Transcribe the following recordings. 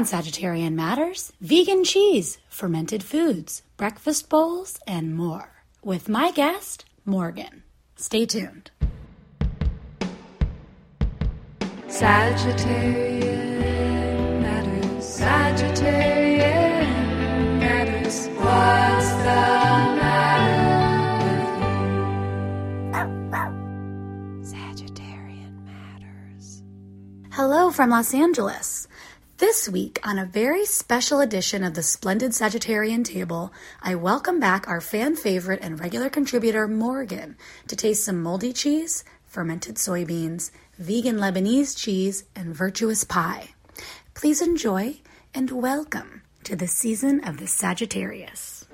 on Sagittarian Matters, vegan cheese, fermented foods, breakfast bowls, and more. With my guest, Morgan. Stay tuned. Sagittarian matters. Sagittarian matters. What's the matter with you? Sagittarian matters. Hello from Los Angeles. This week, on a very special edition of the Splendid Sagittarian Table, I welcome back our fan favorite and regular contributor, Morgan, to taste some moldy cheese, fermented soybeans, vegan Lebanese cheese, and virtuous pie. Please enjoy and welcome to the season of the Sagittarius.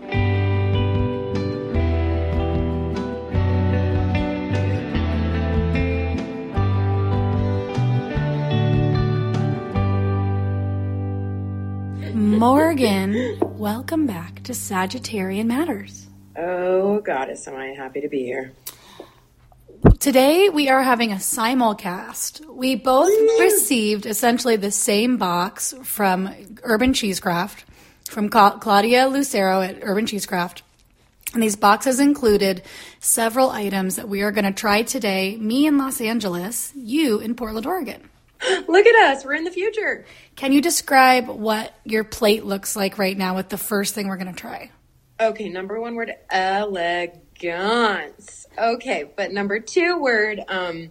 Morgan, welcome back to Sagittarian Matters. Oh, goddess, am I happy to be here. Today we are having a simulcast. We both received essentially the same box from Urban Cheesecraft, from Claudia Lucero at Urban Cheesecraft. And these boxes included several items that we are going to try today. Me in Los Angeles, you in Portland, Oregon. Look at us, we're in the future. Can you describe what your plate looks like right now with the first thing we're going to try? Okay, number one word, elegance. Okay, but number two word, um,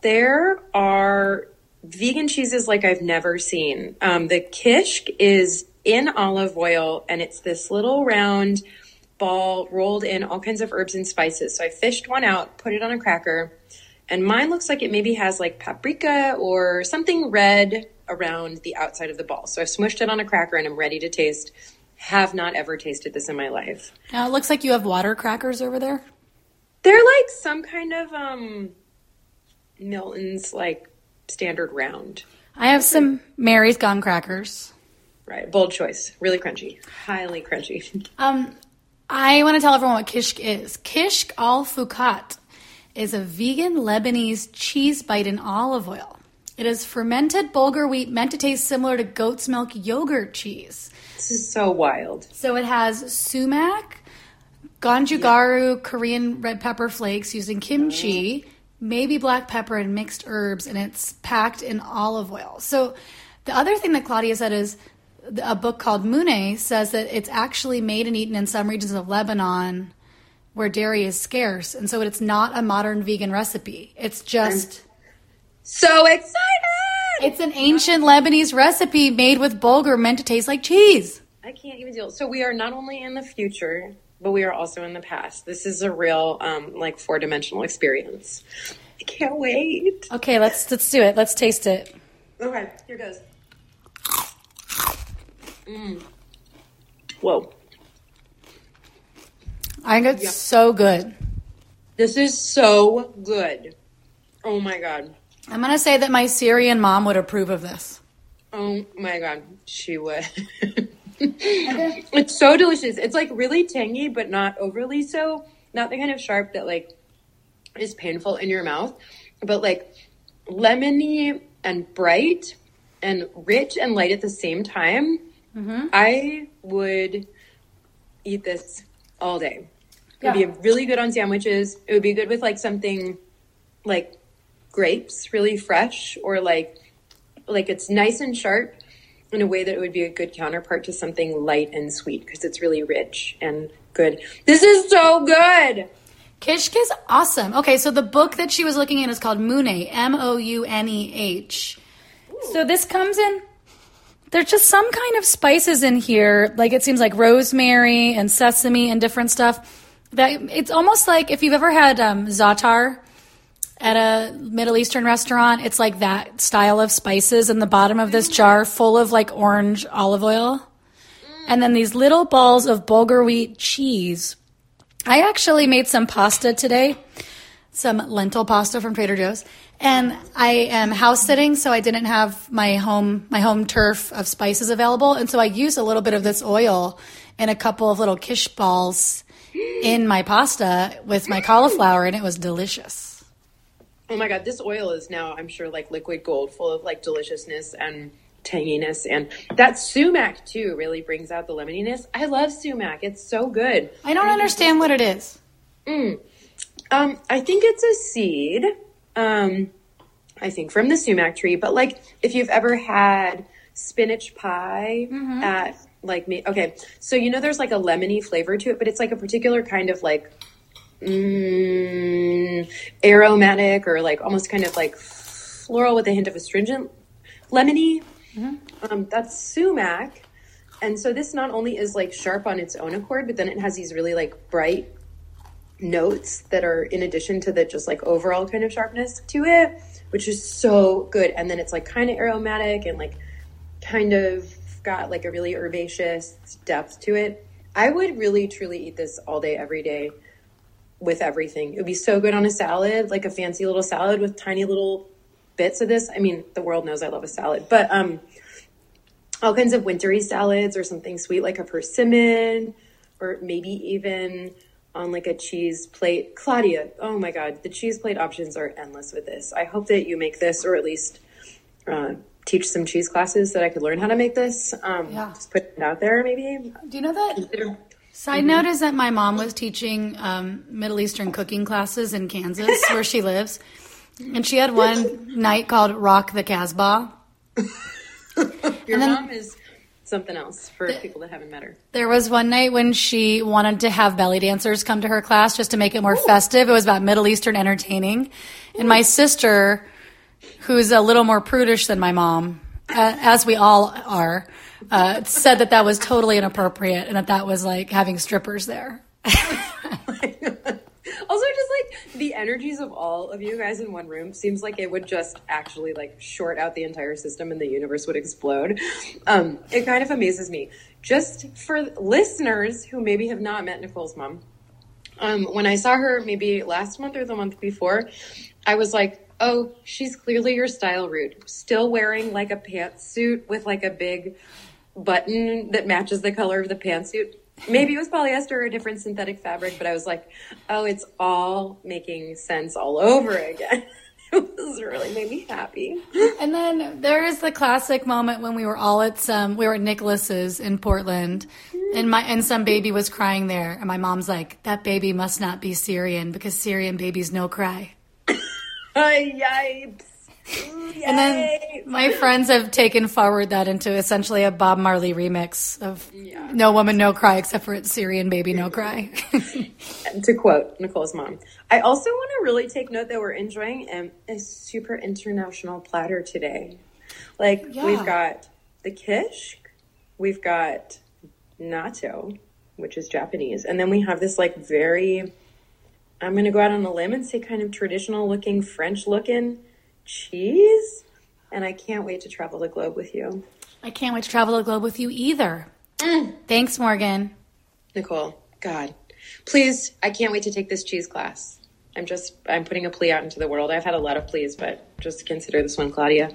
there are vegan cheeses like I've never seen. Um, the kishk is in olive oil and it's this little round ball rolled in all kinds of herbs and spices. So I fished one out, put it on a cracker, and mine looks like it maybe has like paprika or something red around the outside of the ball. So I've smushed it on a cracker and I'm ready to taste. Have not ever tasted this in my life. Now it looks like you have water crackers over there. They're like some kind of um Milton's like standard round. I have some Mary's Gone crackers. Right. Bold choice. Really crunchy. Highly crunchy. Um, I want to tell everyone what kishk is. Kishk al fukat is a vegan Lebanese cheese bite in olive oil. It is fermented bulgur wheat meant to taste similar to goat's milk yogurt cheese. This is so wild. So it has sumac, gochugaru Korean red pepper flakes using kimchi, oh. maybe black pepper and mixed herbs, and it's packed in olive oil. So the other thing that Claudia said is a book called Mouneh says that it's actually made and eaten in some regions of Lebanon where dairy is scarce, and so it's not a modern vegan recipe. It's just So excited! it's an ancient Lebanese recipe made with bulgur meant to taste like cheese. I can't even deal. So we are not only in the future, but we are also in the past. This is a real um like four dimensional experience. I can't wait. Okay, let's let's do it. Let's taste it. Okay, here goes. Mm. Whoa. I think it's so good. This is so good. Oh my god. I'm gonna say that my Syrian mom would approve of this. Oh my god. She would. it's so delicious. It's like really tangy, but not overly so. Not the kind of sharp that like is painful in your mouth, but like lemony and bright and rich and light at the same time. Mm-hmm. I would eat this all day. It would be really good on sandwiches. It would be good with like something like grapes, really fresh, or like like it's nice and sharp in a way that it would be a good counterpart to something light and sweet because it's really rich and good. This is so good. Kishk is awesome. Okay, so the book that she was looking at is called Mouneh, M O U N E H. So this comes in. There's just some kind of spices in here, like it seems like rosemary and sesame and different stuff. That it's almost like if you've ever had um, za'atar at a Middle Eastern restaurant, it's like that style of spices in the bottom of this jar, full of like orange olive oil, and then these little balls of bulgur wheat cheese. I actually made some pasta today, some lentil pasta from Trader Joe's, and I am house sitting, so I didn't have my home my home turf of spices available, and so I used a little bit of this oil and a couple of little kish balls in my pasta with my cauliflower, and it was delicious. Oh my god, this oil is now, I'm sure, like liquid gold, full of like deliciousness and tanginess and that sumac too really brings out the lemoniness. I love sumac. It's so good. I don't understand what it is. Um, I think it's a seed. Um, I think from the sumac tree. But like, if you've ever had spinach pie at like me, okay. So you know, there's like a lemony flavor to it, but it's like a particular kind of like mm, aromatic or like almost kind of like floral with a hint of astringent lemony. Um, that's sumac. And so this not only is like sharp on its own accord, but then it has these really like bright notes that are in addition to the just like overall kind of sharpness to it, which is so good. And then it's like kind of aromatic and like kind of got like a really herbaceous depth to it. I would really truly eat this all day, every day with everything. It would be so good on a salad, like a fancy little salad with tiny little bits of this. I mean, the world knows I love a salad, but um, all kinds of wintry salads or something sweet like a persimmon, or maybe even on like a cheese plate. Claudia, oh my god, the cheese plate options are endless with this. I hope that you make this, or at least uh, teach some cheese classes that I could learn how to make this. Um, Yeah. Just put it out there, maybe. Do you know that? Side note is that my mom was teaching um, Middle Eastern cooking classes in Kansas, where she lives, and she had one night called "Rock the Casbah." Your then- mom is something else for people that haven't met her. There was one night when she wanted to have belly dancers come to her class just to make it more festive. It was about Middle Eastern entertaining. And my sister, who's a little more prudish than my mom, uh, as we all are, uh, said that that was totally inappropriate and that that was like having strippers there. Also, just like the energies of all of you guys in one room seems like it would just actually like short out the entire system and the universe would explode. Um, it kind of amazes me. Just for listeners who maybe have not met Nicole's mom, um, when I saw her maybe last month or the month before, I was like, oh, she's clearly your style root. Still wearing like a pantsuit with like a big button that matches the color of the pantsuit. Maybe it was polyester or a different synthetic fabric, but I was like, oh, it's all making sense all over again. it was really made me happy. And then there is the classic moment when we were all at some, we were at Nicholas's in Portland, and my and some baby was crying there, and my mom's like, "That baby must not be Syrian because Syrian babies no cry." Yipes. And then my friends have taken forward that into essentially a Bob Marley remix of "No Woman No Cry" except for it's Syrian baby no cry. to quote Nicole's mom. I also want to really take note that we're enjoying um, a super international platter today. Like Yeah. we've got the kish, we've got natto, which is Japanese, and then we have this like very. I'm going to go out on a limb and say kind of traditional looking French looking cheese, and I can't wait to travel the globe with you, I can't wait to travel the globe with you either. Mm. Thanks, Morgan. Nicole. God, please, I can't wait to take this cheese class. I'm just, I'm putting a plea out into the world. I've had a lot of pleas, but just consider this one, Claudia.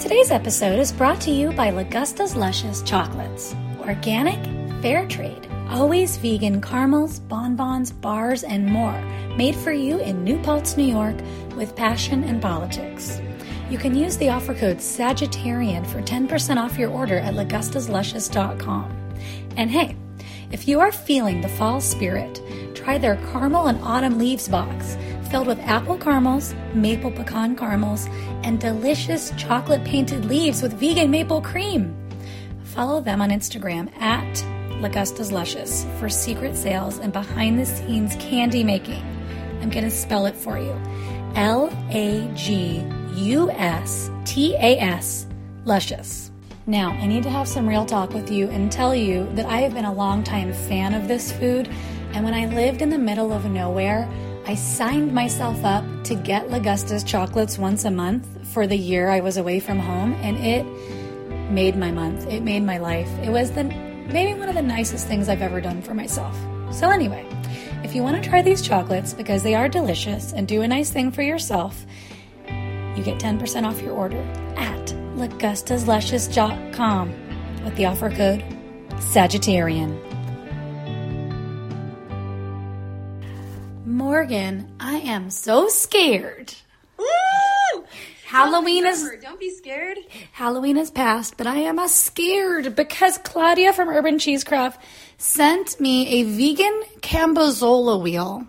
Today's episode is brought to you by Lagusta's Luscious Chocolates. Organic, fair trade, always vegan caramels, bonbons, bars, and more. Made for you in New Paltz, New York, with passion and politics. You can use the offer code Sagittarian for 10% off your order at lagustasluscious.com. And hey, if you are feeling the fall spirit, try their caramel and autumn leaves box filled with apple caramels, maple pecan caramels, and delicious chocolate painted leaves with vegan maple cream. Follow them on Instagram at Lagusta's Luscious for secret sales and behind the scenes candy making. I'm going to spell it for you L A G U S T A S Luscious. Now, I need to have some real talk with you and tell you that I have been a longtime fan of this food, and when I lived in the middle of nowhere, I signed myself up to get Lagusta's chocolates once a month for the year I was away from home, and it made my month. It made my life. It was the maybe one of the nicest things I've ever done for myself. So anyway, if you want to try these chocolates because they are delicious and do a nice thing for yourself, you get 10% off your order at lagustasluscious.com with the offer code Sagittarian. Morgan, I am so scared Halloween is Don't be scared. Halloween is past, but I am a scared because Claudia from Urban Cheesecraft sent me a vegan Cambozola wheel,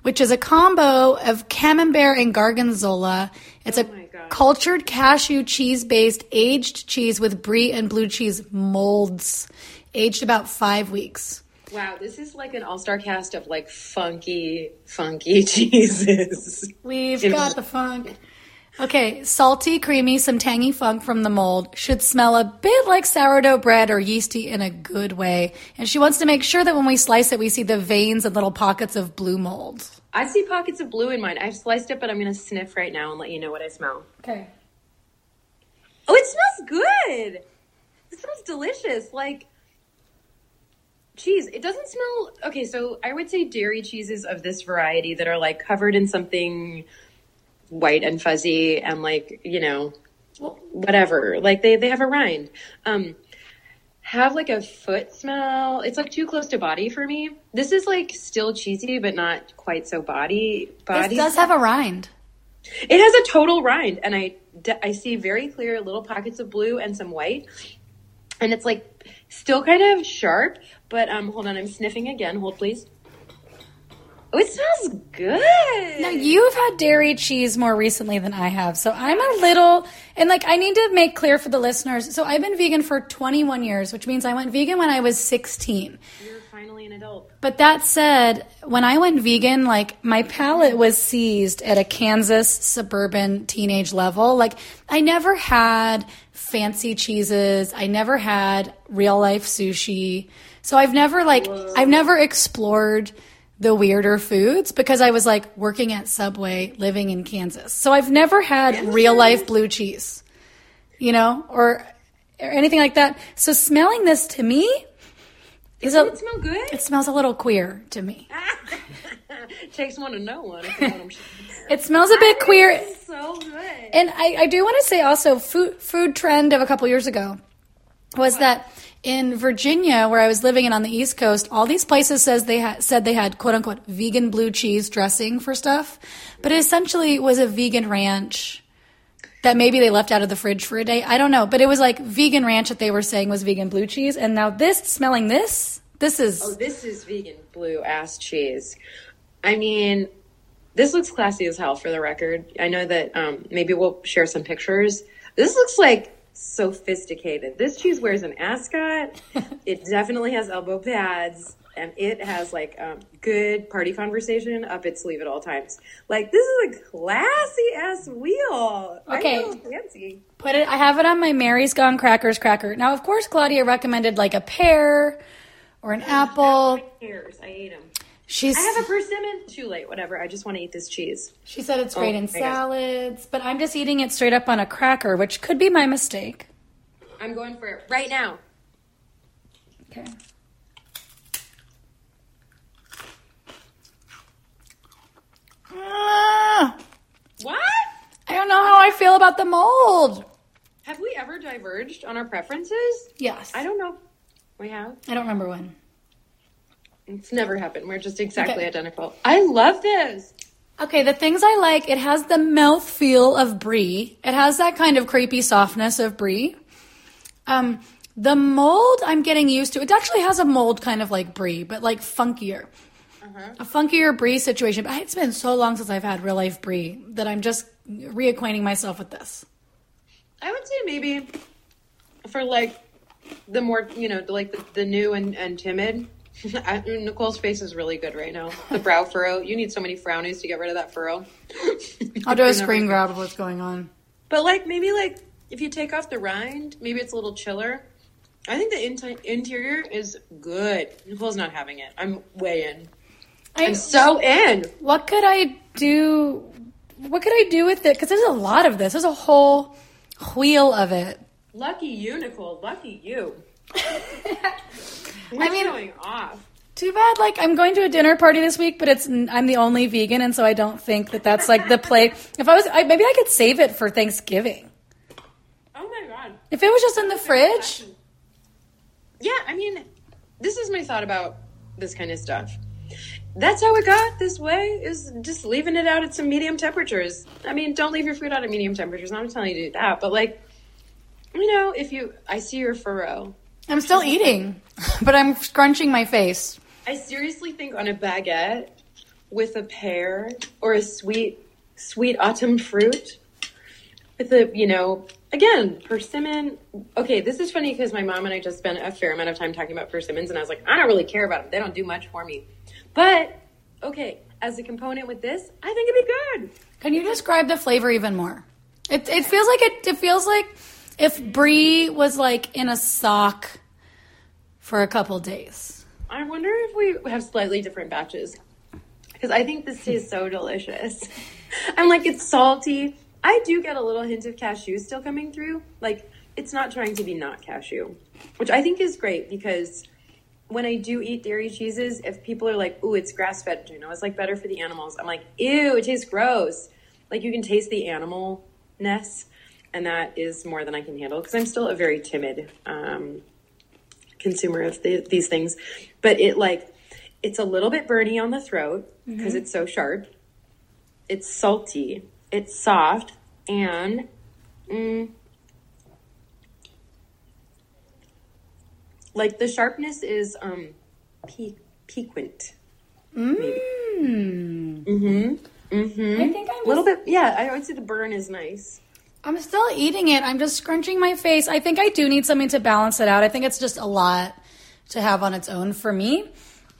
which is a combo of camembert and gorgonzola. It's Oh a cultured cashew cheese based aged cheese with brie and blue cheese molds, aged about five weeks. Wow, this is like an all-star cast of like funky, funky cheeses. We've got the funk. Okay, salty, creamy, some tangy funk from the mold. Should smell a bit like sourdough bread or yeasty in a good way. And she wants to make sure that when we slice it, we see the veins and little pockets of blue mold. I see pockets of blue in mine. I've sliced it, but I'm gonna sniff right now and let you know what I smell. Okay. Oh, it smells good. It smells delicious. Like cheese. It doesn't smell okay. So I would say dairy cheeses of this variety that are like covered in something white and fuzzy and like you know whatever. Like they they have a rind. Um, have like a foot smell. It's like too close to body for me. This is like still cheesy, but not quite so body body. This does have a rind. It has a total rind, and I I see very clear little pockets of blue and some white, and it's like still kind of sharp. But um, hold on, I'm sniffing again. Hold please. Oh, it smells good. Now you've had dairy cheese more recently than I have, so I'm a little and like I need to make clear for the listeners. So I've been vegan for 21 years, which means I went vegan when I was 16. You're finally an adult. But that said, when I went vegan, like my palate was seized at a Kansas suburban teenage level. Like I never had fancy cheeses. I never had real life sushi. So I've never like I've never explored the weirder foods because I was like working at Subway, living in Kansas. So I've never had real life blue cheese. You know, or or anything like that. So smelling this to me is a it smell good? it smells a little queer to me. Takes one to know one. If you know what I'm saying. It smells a bit queer. So good. And I, I do want to say also, food food trend of a couple years ago was that in Virginia, where I was living and on the East Coast, all these places says they had said they had quote unquote vegan blue cheese dressing for stuff, but it essentially was a vegan ranch that maybe they left out of the fridge for a day. I don't know, but it was like vegan ranch that they were saying was vegan blue cheese, and now this smelling this, this is Oh, this is vegan blue ass cheese. I mean, this looks classy as hell for the record. I know that um, maybe we'll share some pictures. This looks like sophisticated. This cheese wears an ascot. it definitely has elbow pads. And it has like um, good party conversation up its sleeve at all times. Like this is a classy ass wheel. I Okay. fancy. Put it. I have it on my Mary's Gone Crackers cracker. Now, of course, Claudia recommended like a pear or an apple. Pears, I ate them. She's. I have a persimmon. Too late. Whatever. I just want to eat this cheese. she said it's great Oh in salads, but I'm just eating it straight up on a cracker, which could be my mistake. I'm going for it right now. Okay. Ah, What? I don't know how I feel about the mold. Have we ever diverged on our preferences? Yes. I don't know. We have. I don't remember when. It's never happened. We're just exactly Okay. identical. I love this. Okay, the things I like, it has the mouth feel of brie. It has that kind of creepy softness of brie. Um, the mold I'm getting used to. It actually has a mold kind of like brie, but like funkier. A funkier brie situation. But it's been so long since I've had real life brie that I'm just reacquainting myself with this. I would say maybe for like the more, you know, like the, the new and, and timid. I, mm, Nicole's face is really good right now. The brow furrow. You need so many frownies to get rid of that furrow. I'll do a screen grab of what's going on. But like maybe like if you take off the rind, maybe it's a little chiller. I think the inti- interior is good. Nicole's not having it. I'm way in. I, I'm so in. what could I do? What could I do with it? Because there's a lot of this. There's a whole wheel of it. Lucky you, Nicole. Lucky you. What's I mean- going off? Too bad. Like I'm going to a dinner party this week, but it's I'm the only vegan, and so I don't think that that's like the play. If I was, I, maybe I could save it for Thanksgiving. Oh my god. If it was just in the fridge, Yeah, I mean, this is my thought about this kind of stuff. that's how it got this way is just leaving it out at some medium temperatures. I mean, don't leave your food out at medium temperatures. I'm not telling you to do that, but like, you know, if you, I see your furrow. I'm still eating, but I'm scrunching my face. I seriously think on a baguette with a pear or a sweet, sweet autumn fruit with a, you know, again, persimmon. Okay, this is funny because my mom and I just spent a fair amount of time talking about persimmons, and I was like, I don't really care about them. They don't do much for me. But, okay, as a component with this, I think it'd be good. Can you describe the flavor even more? It, it feels like it, it feels like if Brie was like in a sock for a couple days. I wonder if we have slightly different batches. Because I think this tastes so delicious. I'm like, it's salty. I do get a little hint of cashew still coming through. Like, it's not trying to be not cashew, which I think is great because when I do eat dairy cheeses, if people are like, ooh, it's grass fed, you know, it's like better for the animals, I'm like, ew, it tastes gross. Like, you can taste the animalness, and that is more than I can handle because I'm still a very timid um, consumer of the, these things. But it, like, it's a little bit burny on the throat because it's so sharp. It's salty. It's soft and mm, like the sharpness is um pe- piquant. Mmm. Mm-hmm. Mm-hmm. I think I'm A little bit. Yeah, I would say the burn is nice. I'm still eating it. I'm just scrunching my face. I think I do need something to balance it out. I think it's just a lot to have on its own for me.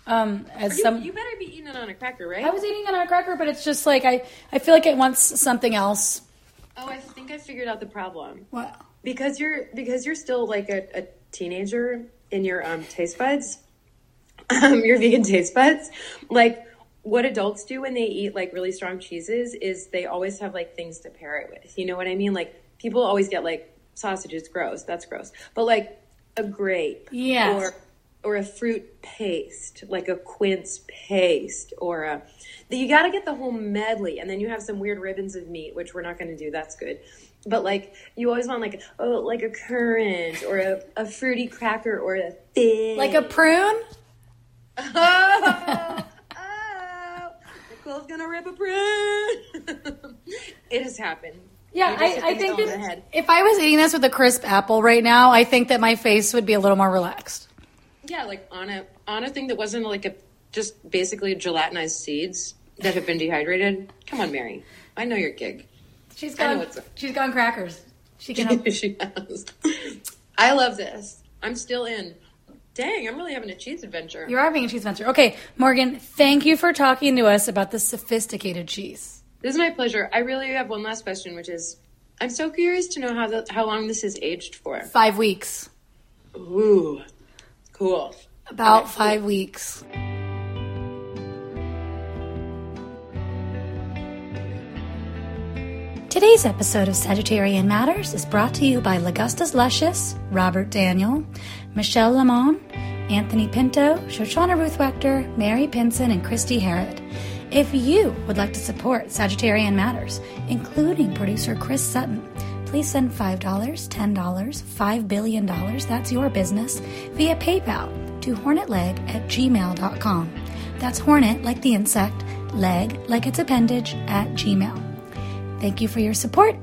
Um, as You, some, you better be eating it on a cracker, right? I was eating it on a cracker, but it's just like I, I feel like it wants something else. oh, I think I figured out the problem. What? because you're because you're still like a, a teenager in your um, taste buds um, your vegan taste buds like what adults do when they eat like really strong cheeses is they always have like things to pair it with you know what i mean like people always get like sausages gross that's gross but like a grape Yes. or or a fruit paste like a quince paste or a you got to get the whole medley and then you have some weird ribbons of meat which we're not going to do that's good but like you always want like oh like a currant or a, a fruity cracker or a fig Like a prune? oh, oh, gonna rip a prune. it has happened. Yeah, You just hit I, I think that if I was eating this with a crisp apple right now, I think that my face would be a little more relaxed. Yeah, like on a on a thing that wasn't like a just basically gelatinized seeds that have been dehydrated. Come on, Mary. I know your gig. She's gone. She's gone crackers. She can help. she has. I love this. I'm still in. Dang, I'm really having a cheese adventure. You are having a cheese adventure. Okay, Morgan, thank you for talking to us about the sophisticated cheese. This is my pleasure. I really have one last question, which is, I'm so curious to know how the, how long this is aged for. Five weeks. Ooh, cool. About five weeks. Today's episode of Sagittarian Matters is brought to you by Lagusta's Luscious, Robert Daniel, Michelle Lamont, Anthony Pinto, Shoshana Ruth Wechter, Mary Pinson, and Christy Harrod. If you would like to support Sagittarian Matters, including producer Chris Sutton, please send $5, $10, $5 billion, that's your business, via PayPal to hornetleg at gmail.com. That's hornet like the insect, leg like its appendage at gmail. Thank you for your support,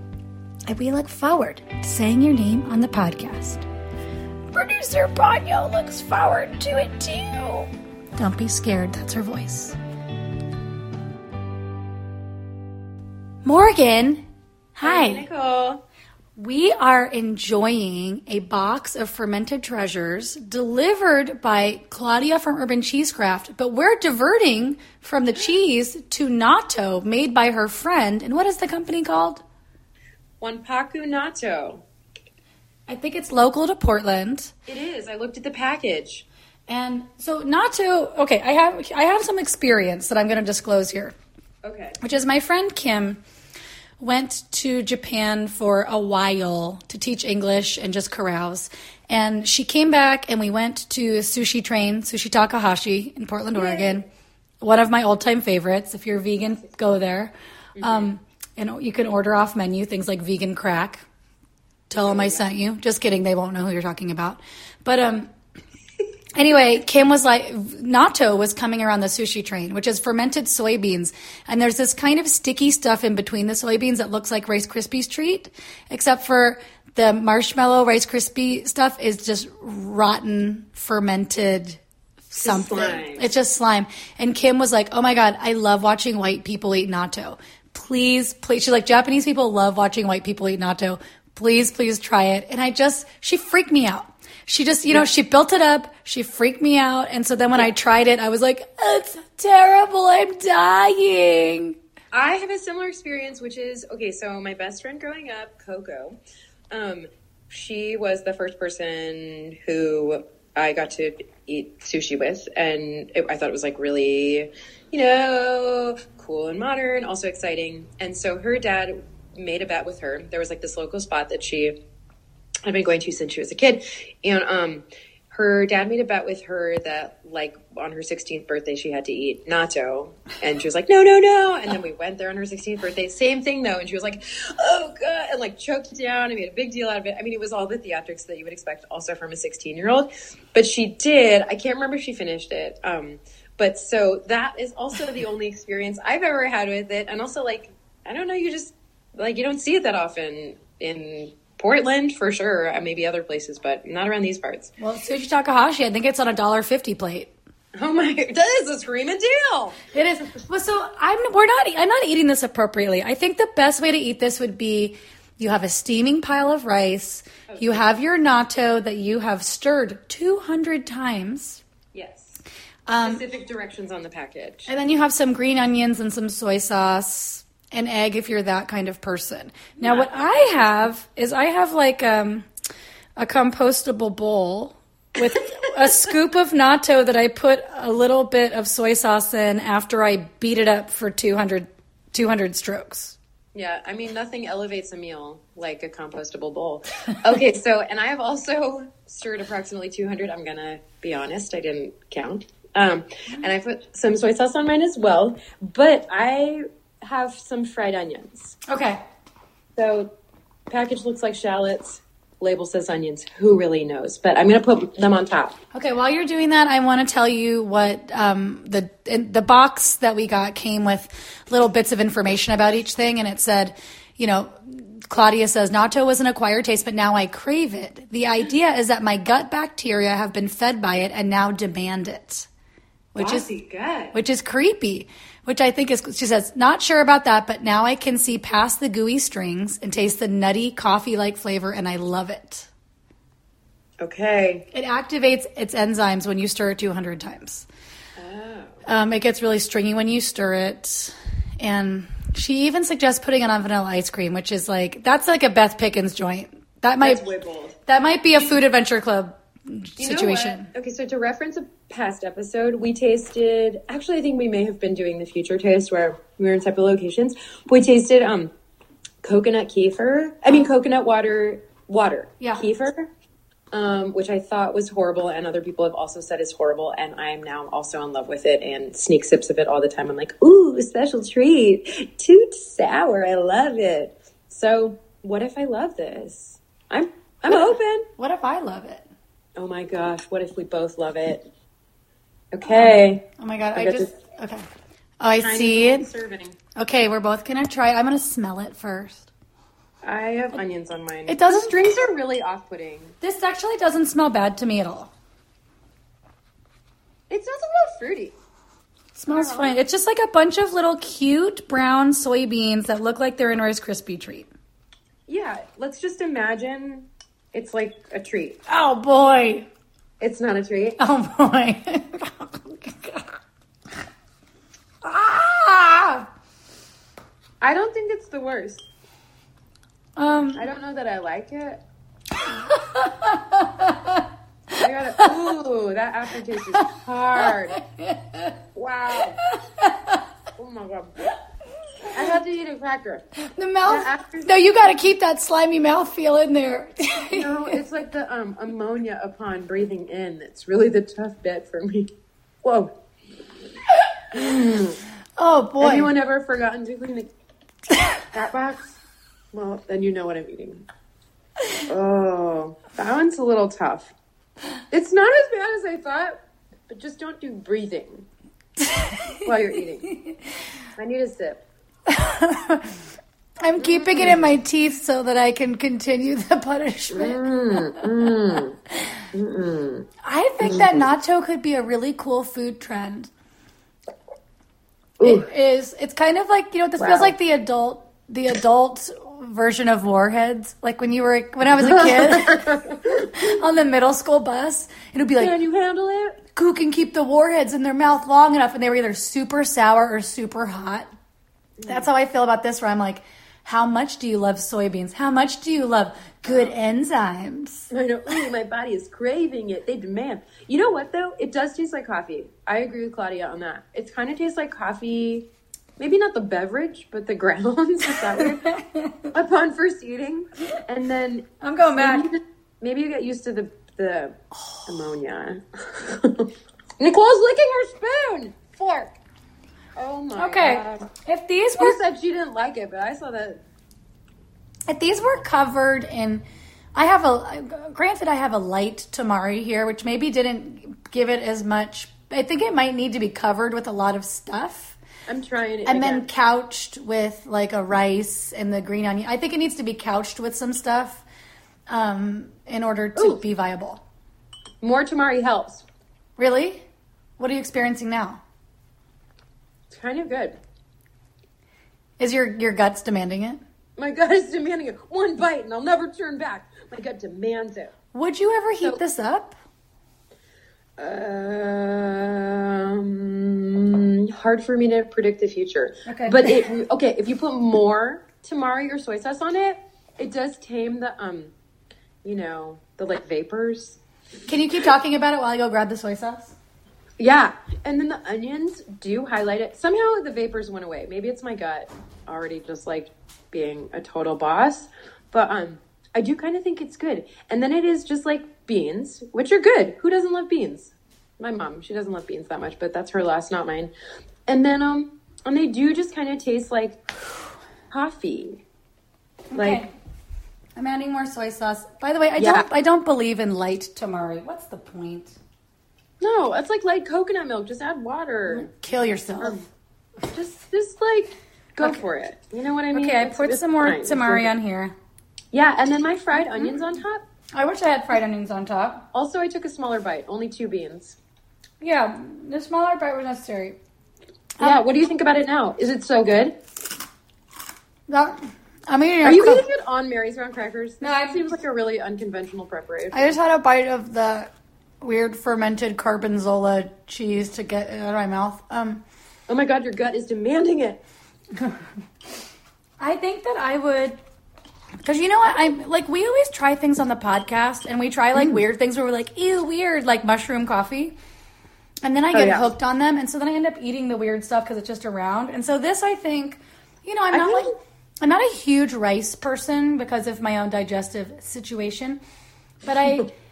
and we look forward to saying your name on the podcast. Producer Ponyo looks forward to it too. Don't be scared, that's her voice. Morgan, hi. Nicole. We are enjoying a box of fermented treasures delivered by Claudia from Urban Cheesecraft, but we're diverting from the cheese to natto made by her friend. And what is the company called? Wanpaku Natto. I think it's local to Portland. It is. I looked at the package. And so not to okay, I have I have some experience that I'm going to disclose here. Okay. which is my friend Kim went to Japan for a while to teach English and just carouse. And she came back and we went to Sushi Train, Sushi Takahashi in Portland, Oregon. One of my old time favorites. If you're vegan, go there. Um, and you can order off menu things like vegan crack. Tell them I sent you. Just kidding, they won't know who you're talking about. But um, Anyway, Kim was like, natto was coming around the sushi train, which is fermented soybeans. And there's this kind of sticky stuff in between the soybeans that looks like Rice Krispies treat, except for the marshmallow Rice Krispie stuff is just rotten, fermented something. It's just slime. And Kim was like, oh my God, I love watching white people eat natto. Please, please. She's like, Japanese people love watching white people eat natto. Please, please try it. And I just, she freaked me out. She just, you know, she built it up. She freaked me out. And so then when I tried it, I was like, it's terrible. I'm dying. I have a similar experience, which is okay. So my best friend growing up, Coco, um, she was the first person who I got to eat sushi with, and it, I thought it was like really, you know, cool and modern, also exciting. And so her dad made a bet with her. There was like this local spot that she had been going to since she was a kid, and um, her dad made a bet with her that like on her 16th birthday she had to eat natto, and she was like, no, no, no, and then we went there on her 16th birthday, same thing though, and she was like, oh god, and like choked down and made a big deal out of it. I mean, it was all the theatrics that you would expect also from a 16 year old, but she did. I can't remember if she finished it. Um, but so that is also the only experience I've ever had with it, and also like I don't know, you just like you don't see it that often in Portland for sure, and maybe other places, but not around these parts. Well, sushi Takahashi, I think it's on a dollar fifty plate. Oh my! That is a screaming deal. It is. Well, so I'm. We're not. I'm not eating this appropriately. I think the best way to eat this would be you have a steaming pile of rice. You have your natto that you have stirred 200 times. Yes. Um, Specific directions on the package. And then you have some green onions and some soy sauce, an egg if you're that kind of person. Now, what I have is I have like um, a compostable bowl with a scoop of natto that I put a little bit of soy sauce in after I beat it up for 200, 200 strokes. Yeah, I mean, nothing elevates a meal like a compostable bowl. Okay, so, and I have also stirred approximately 200. I'm going to be honest, I didn't count. Um, and I put some soy sauce on mine as well, but I have some fried onions. Okay. So, package looks like shallots, label says onions. Who really knows? But I'm going to put them on top. Okay, while you're doing that, I want to tell you what um, the in- the box that we got came with little bits of information about each thing, and it said, you know, Claudia says natto was an acquired taste, but now I crave it. The idea is that my gut bacteria have been fed by it and now demand it, which is good. which is creepy. Which I think is, she says, not sure about that, but now I can see past the gooey strings and taste the nutty coffee like flavor, and I love it. Okay. It activates its enzymes when you stir it 200 times. Um, it gets really stringy when you stir it. And she even suggests putting it on vanilla ice cream, which is like, that's like a Beth Pickens joint. That might, That's way bold. that might be a Food Adventure Club You situation. Okay, so to reference a past episode, we tasted. Actually, I think we may have been doing the future taste where we were in separate locations. We tasted um coconut kefir. I mean, coconut water. Water. Yeah. Kefir. Um, which I thought was horrible, and other people have also said is horrible, and I am now also in love with it and sneak sips of it all the time. I'm like, ooh, special treat, too sour. I love it. So, what if I love this? I'm I'm open. What if I love it? Oh my gosh, what if we both love it? Okay. Um, oh my God, I, got just, okay. Oh, I Tiny see it. Serving. Okay, we're both gonna try it. I'm gonna smell it first. I have onions on mine. It doesn't- strings are really off-putting. This actually doesn't smell bad to me at all. It smells a little fruity. It smells fine. It's just like a bunch of little cute brown soybeans that look like they're in a Rice Krispie treat. Yeah, let's just imagine it's like a treat. Oh boy. It's not a treat. Oh boy. ah! I don't think it's the worst. Um, I don't know that I like it. I gotta, ooh, that aftertaste is hard. Wow. Oh my god. I have to eat a cracker. the mouth. After- no, you got to keep that slimy mouth feel in there. No, it's like the um, ammonia upon breathing in. That's really the tough bit for me. Whoa. oh boy. Anyone ever forgotten to clean the cat box? Well, then you know what I'm eating. Oh, that one's a little tough. It's not as bad as I thought, but just don't do breathing while you're eating. I need a sip. I'm keeping it in my teeth so that I can continue the punishment. Mm, mm, mm, I think that natto could be a really cool food trend. Ooh. It is. It's kind of like you know. This feels like the adult, the adult version of warheads. Like when you were when I was a kid on the middle school bus, it would be like Can you handle it? who can keep the warheads in their mouth long enough and they were either super sour or super hot. That's how I feel about this where I'm like, how much do you love soybeans? How much do you love good enzymes? I know. Ooh, my body is craving it. They demand. You know what though? It does taste like coffee. I agree with Claudia on that. It kind of tastes like coffee. Maybe not the beverage, but the grounds. Is that weird? Upon first eating, and then I'm going maybe back. you, maybe you get used to the the ammonia. Nicole's licking her spoon fork. Oh my Okay. god. If these were said she didn't like it, but I saw that. if these were covered in I have a granted I have a light tamari here, which maybe didn't give it as much I think it might need to be covered with a lot of stuff. I'm trying it and again. then couched with like a rice and the green onion. I think it needs to be couched with some stuff um, in order to Ooh. be viable. More tamari helps. Really? What are you experiencing now? Kind of good. Is your your guts demanding it? My gut is demanding it. One bite and I'll never turn back. My gut demands it. Would you ever heat So- this up? Um, hard for me to predict the future. Okay. But it okay if you put more tamari or soy sauce on it, it does tame the um, you know, the like vapors. Can you keep talking about it while I go grab the soy sauce? Yeah, and then the onions do highlight it. Somehow the vapors went away. Maybe it's my gut already just like being a total boss. But um I do kind of think it's good. And then it is just like beans, which are good. Who doesn't love beans? My mom, she doesn't love beans that much, but that's her loss, not mine. And then um and they do just kind of taste like coffee. Like I'm adding more soy sauce. By the way, I Yeah. don't I don't believe in light tamari. What's the point? No, it's like light coconut milk. Just add water. Kill yourself. Um, just just like go for it. You know what I mean? Okay, I put some more fine. Tamari on here. Yeah, and then my fried mm-hmm. onions on top. I wish I had fried onions on top. Also, I took a smaller bite, only two beans. Yeah, the smaller bite was necessary. yeah, um, what do you think about it now? Is it so good? That, I'm eating. Are you cou- eating it on Mary's Brown crackers? No, That I'm- seems like a really unconventional preparation. I just had a bite of the weird fermented gorgonzola cheese to get out of my mouth. Um, oh my god, your gut is demanding it. I think that I would, because you know what? I'm like we always try things on the podcast, and we try Mm. like weird things where we're like, ew, weird, like mushroom coffee. And then I get Oh, yeah. hooked on them, and so then I end up eating the weird stuff because it's just around. And so this, I think, you know, I'm not think- like I'm not a huge rice person because of my own digestive situation, but I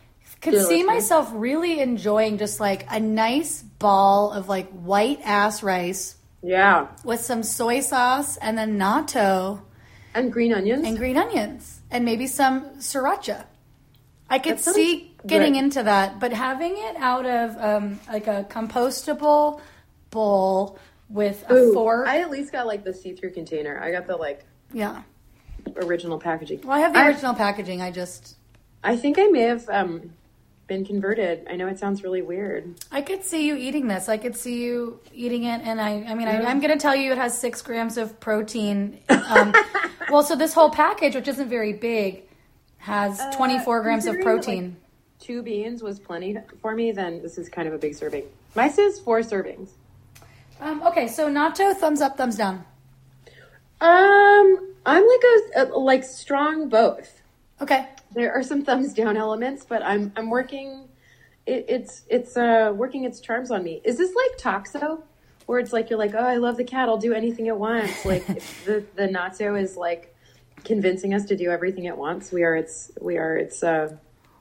could see myself really enjoying just like a nice ball of like white ass rice Yeah, with some soy sauce and then natto and green onions. and green onions and maybe some sriracha. I could see getting good. into that, but having it out of um, like a compostable bowl with a Ooh, fork. I at least got like the see-through container. I got the like yeah. original packaging. Well, I have the I- original packaging. I just I think I may have um, been converted. I know it sounds really weird. I could see you eating this. I could see you eating it, and I, I mean, I, I'm going to tell you it has six grams of protein. Um, well, so this whole package, which isn't very big, has 24 grams of Uh, that, like, protein. Two beans was plenty for me. Then this is kind of a big serving. Mine says four servings. um, okay, so natto, thumbs up, thumbs down. Um, I'm like a, a like strong both. Okay, There are some thumbs down elements, but I'm I'm working. It, it's it's uh working its charms on me. Is this like Toxo, where it's like you're like, oh, I love the cat. I'll do anything it wants. Like the the natto is like convincing us to do everything it wants. We are its we are its uh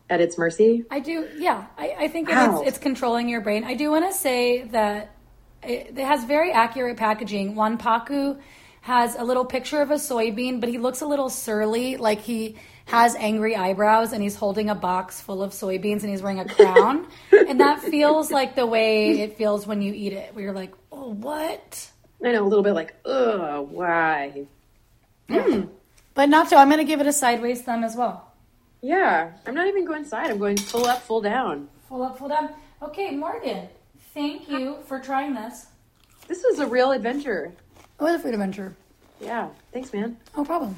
at its mercy. I do. Yeah, I, I think Wow. it's, it's controlling your brain. I do want to say that it, it has very accurate packaging. Wanpaku has a little picture of a soybean, but he looks a little surly, like he has angry eyebrows and he's holding a box full of soybeans and he's wearing a crown. and that feels like the way it feels when you eat it, where you're like, oh, what? I know a little bit like, ugh, why? Hmm. But not so. I'm going to give it a sideways thumb as well. Yeah, I'm not even going side. I'm going full up, full down. Full up, full down. Okay, Morgan, thank you for trying this. This was a real adventure. It was a food adventure. Yeah, thanks, man. No problem.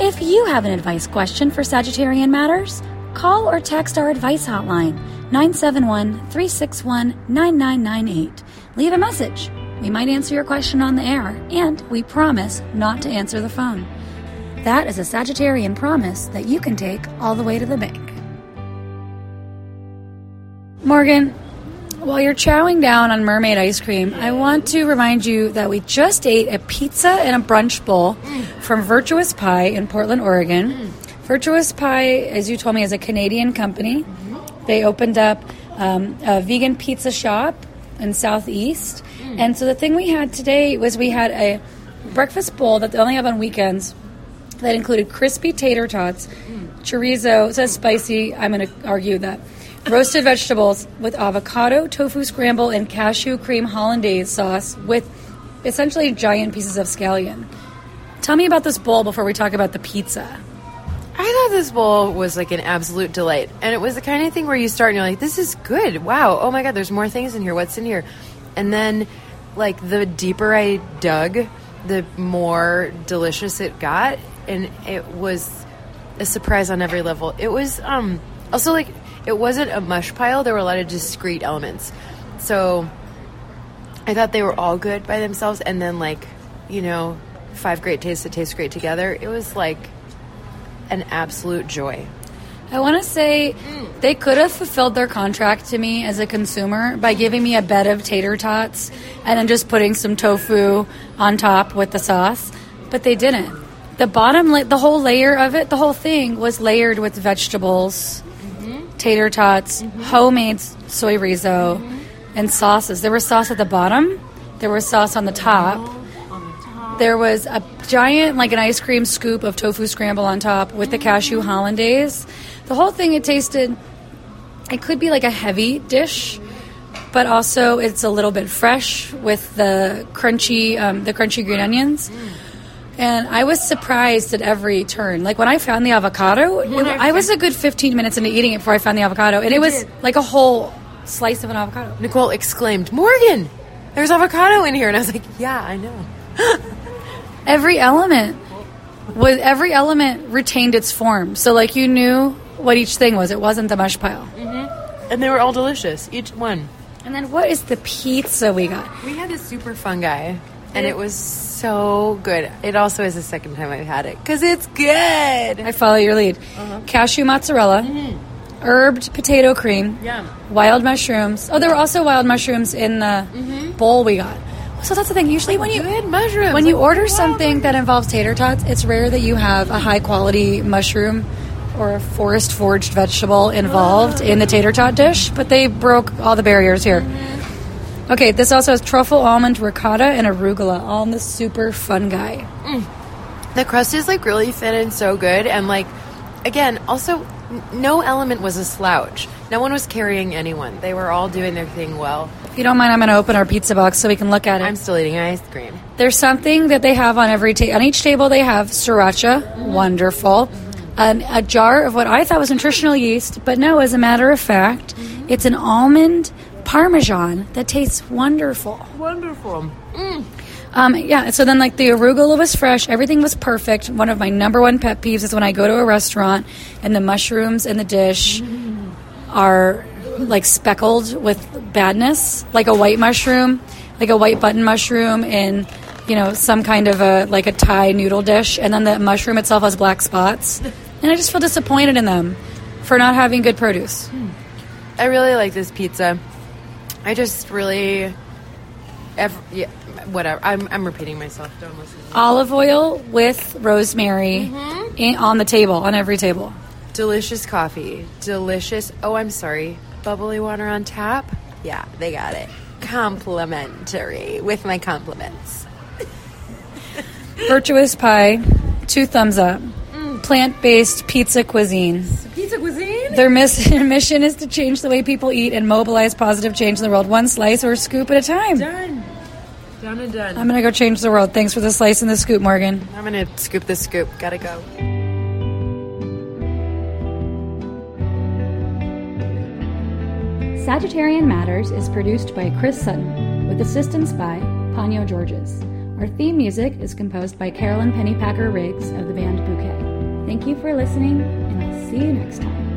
If you have an advice question for Sagittarian Matters, call or text our advice hotline 971 361 9998. Leave a message. We might answer your question on the air, and we promise not to answer the phone. That is a Sagittarian promise that you can take all the way to the bank. Morgan, while you're chowing down on mermaid ice cream, I want to remind you that we just ate a pizza and a brunch bowl from Virtuous Pie in Portland, Oregon. Virtuous Pie, as you told me, is a Canadian company. They opened up um, a vegan pizza shop in Southeast. And so the thing we had today was we had a breakfast bowl that they only have on weekends that included crispy tater tots, chorizo, it says spicy, I'm going to argue that, roasted vegetables with avocado, tofu scramble, and cashew cream hollandaise sauce with essentially giant pieces of scallion. Tell me about this bowl before we talk about the pizza. I thought this bowl was like an absolute delight. And it was the kind of thing where you start and you're like, this is good. Wow. Oh my God, there's more things in here. What's in here? And then, like, the deeper I dug, the more delicious it got. And it was a surprise on every level. It was, um, also like, it wasn't a mush pile. There were a lot of discrete elements. So I thought they were all good by themselves. And then, like, you know, five great tastes that taste great together. It was like, an absolute joy. I want to say mm. they could have fulfilled their contract to me as a consumer by giving me a bed of tater tots and then just putting some tofu on top with the sauce, but they didn't. The bottom, la- the whole layer of it, the whole thing was layered with vegetables, tater tots, mm-hmm. homemade soy rizo, mm-hmm. and sauces. There was sauce at the bottom, there was sauce oh, on the top. There was a giant, like an ice cream scoop of tofu scramble on top with the cashew mm-hmm. hollandaise. The whole thing, it tasted, it could be like a heavy dish, but also it's a little bit fresh with the crunchy, um, the crunchy green onions. Mm. And I was surprised at every turn. Like when I found the avocado, it- I was a good 15 minutes into eating it before I found the avocado, and it was like a whole slice of an avocado. Nicole exclaimed, Morgan, there's avocado in here. And I was like, yeah, I know. every element was every element retained its form. So like you knew what each thing was. It wasn't the mush pile. Mm-hmm. And they were all delicious, each one. And then what is the pizza we got? We had this super fun guy, and it was so good. It also is the second time I've had it because it's good. I follow your lead. Uh-huh. Cashew mozzarella, mm-hmm. herbed potato cream, Yum. wild mushrooms. Oh, there were also wild mushrooms in the mm-hmm. bowl we got. So that's the thing. Usually when you Good mushrooms. when you Like, order wow. something that involves tater tots, it's rare that you have a high quality mushroom or a forest foraged vegetable involved ah. in the tater tot dish, but they broke all the barriers here. Mm-hmm. Okay, this also has truffle, almond, ricotta, and arugula, all in this super fun guy. Mm. The crust is like really thin and so good, and like again, also no element was a slouch. No one was carrying anyone. They were all doing their thing well. If you don't mind, I'm going to open our pizza box so we can look at it. I'm still eating ice cream. There's something that they have on every ta- on each table. They have sriracha, mm-hmm. wonderful, an, a jar of what I thought was nutritional yeast, but no, as a matter of fact, mm-hmm. it's an almond parmesan that tastes wonderful. Wonderful. Mm. Um, yeah, so then like the arugula was fresh, everything was perfect. One of my number one pet peeves is when I go to a restaurant and the mushrooms in the dish mm. are like speckled with badness, like a white mushroom, like a white button mushroom in you know some kind of a like a Thai noodle dish, and then the mushroom itself has black spots, and I just feel disappointed in them for not having good produce. Hmm. I really like this pizza. I just really, ev- yeah, whatever. I'm, I'm repeating myself. Don't listen. Olive oil with rosemary mm-hmm. in, on the table, on every table. Delicious coffee. Delicious. Oh, I'm sorry. Bubbly water on tap. Yeah, they got it. Complimentary with my compliments. Virtuous pie, two thumbs up. Mm. Plant based pizza cuisine. Pizza cuisine. Their miss- mission is to change the way people eat and mobilize positive change in the world, one slice or scoop at a time. Done. Done and done. I'm gonna go change the world. Thanks for the slice and the scoop, Morgan. I'm gonna scoop this scoop. Gotta go. Sagittarian Matters is produced by Chris Sutton with assistance by Ponyo Georges. Our theme music is composed by Carolyn Pennypacker Riggs of the band Bouquet. Thank you for listening, and I'll see you next time.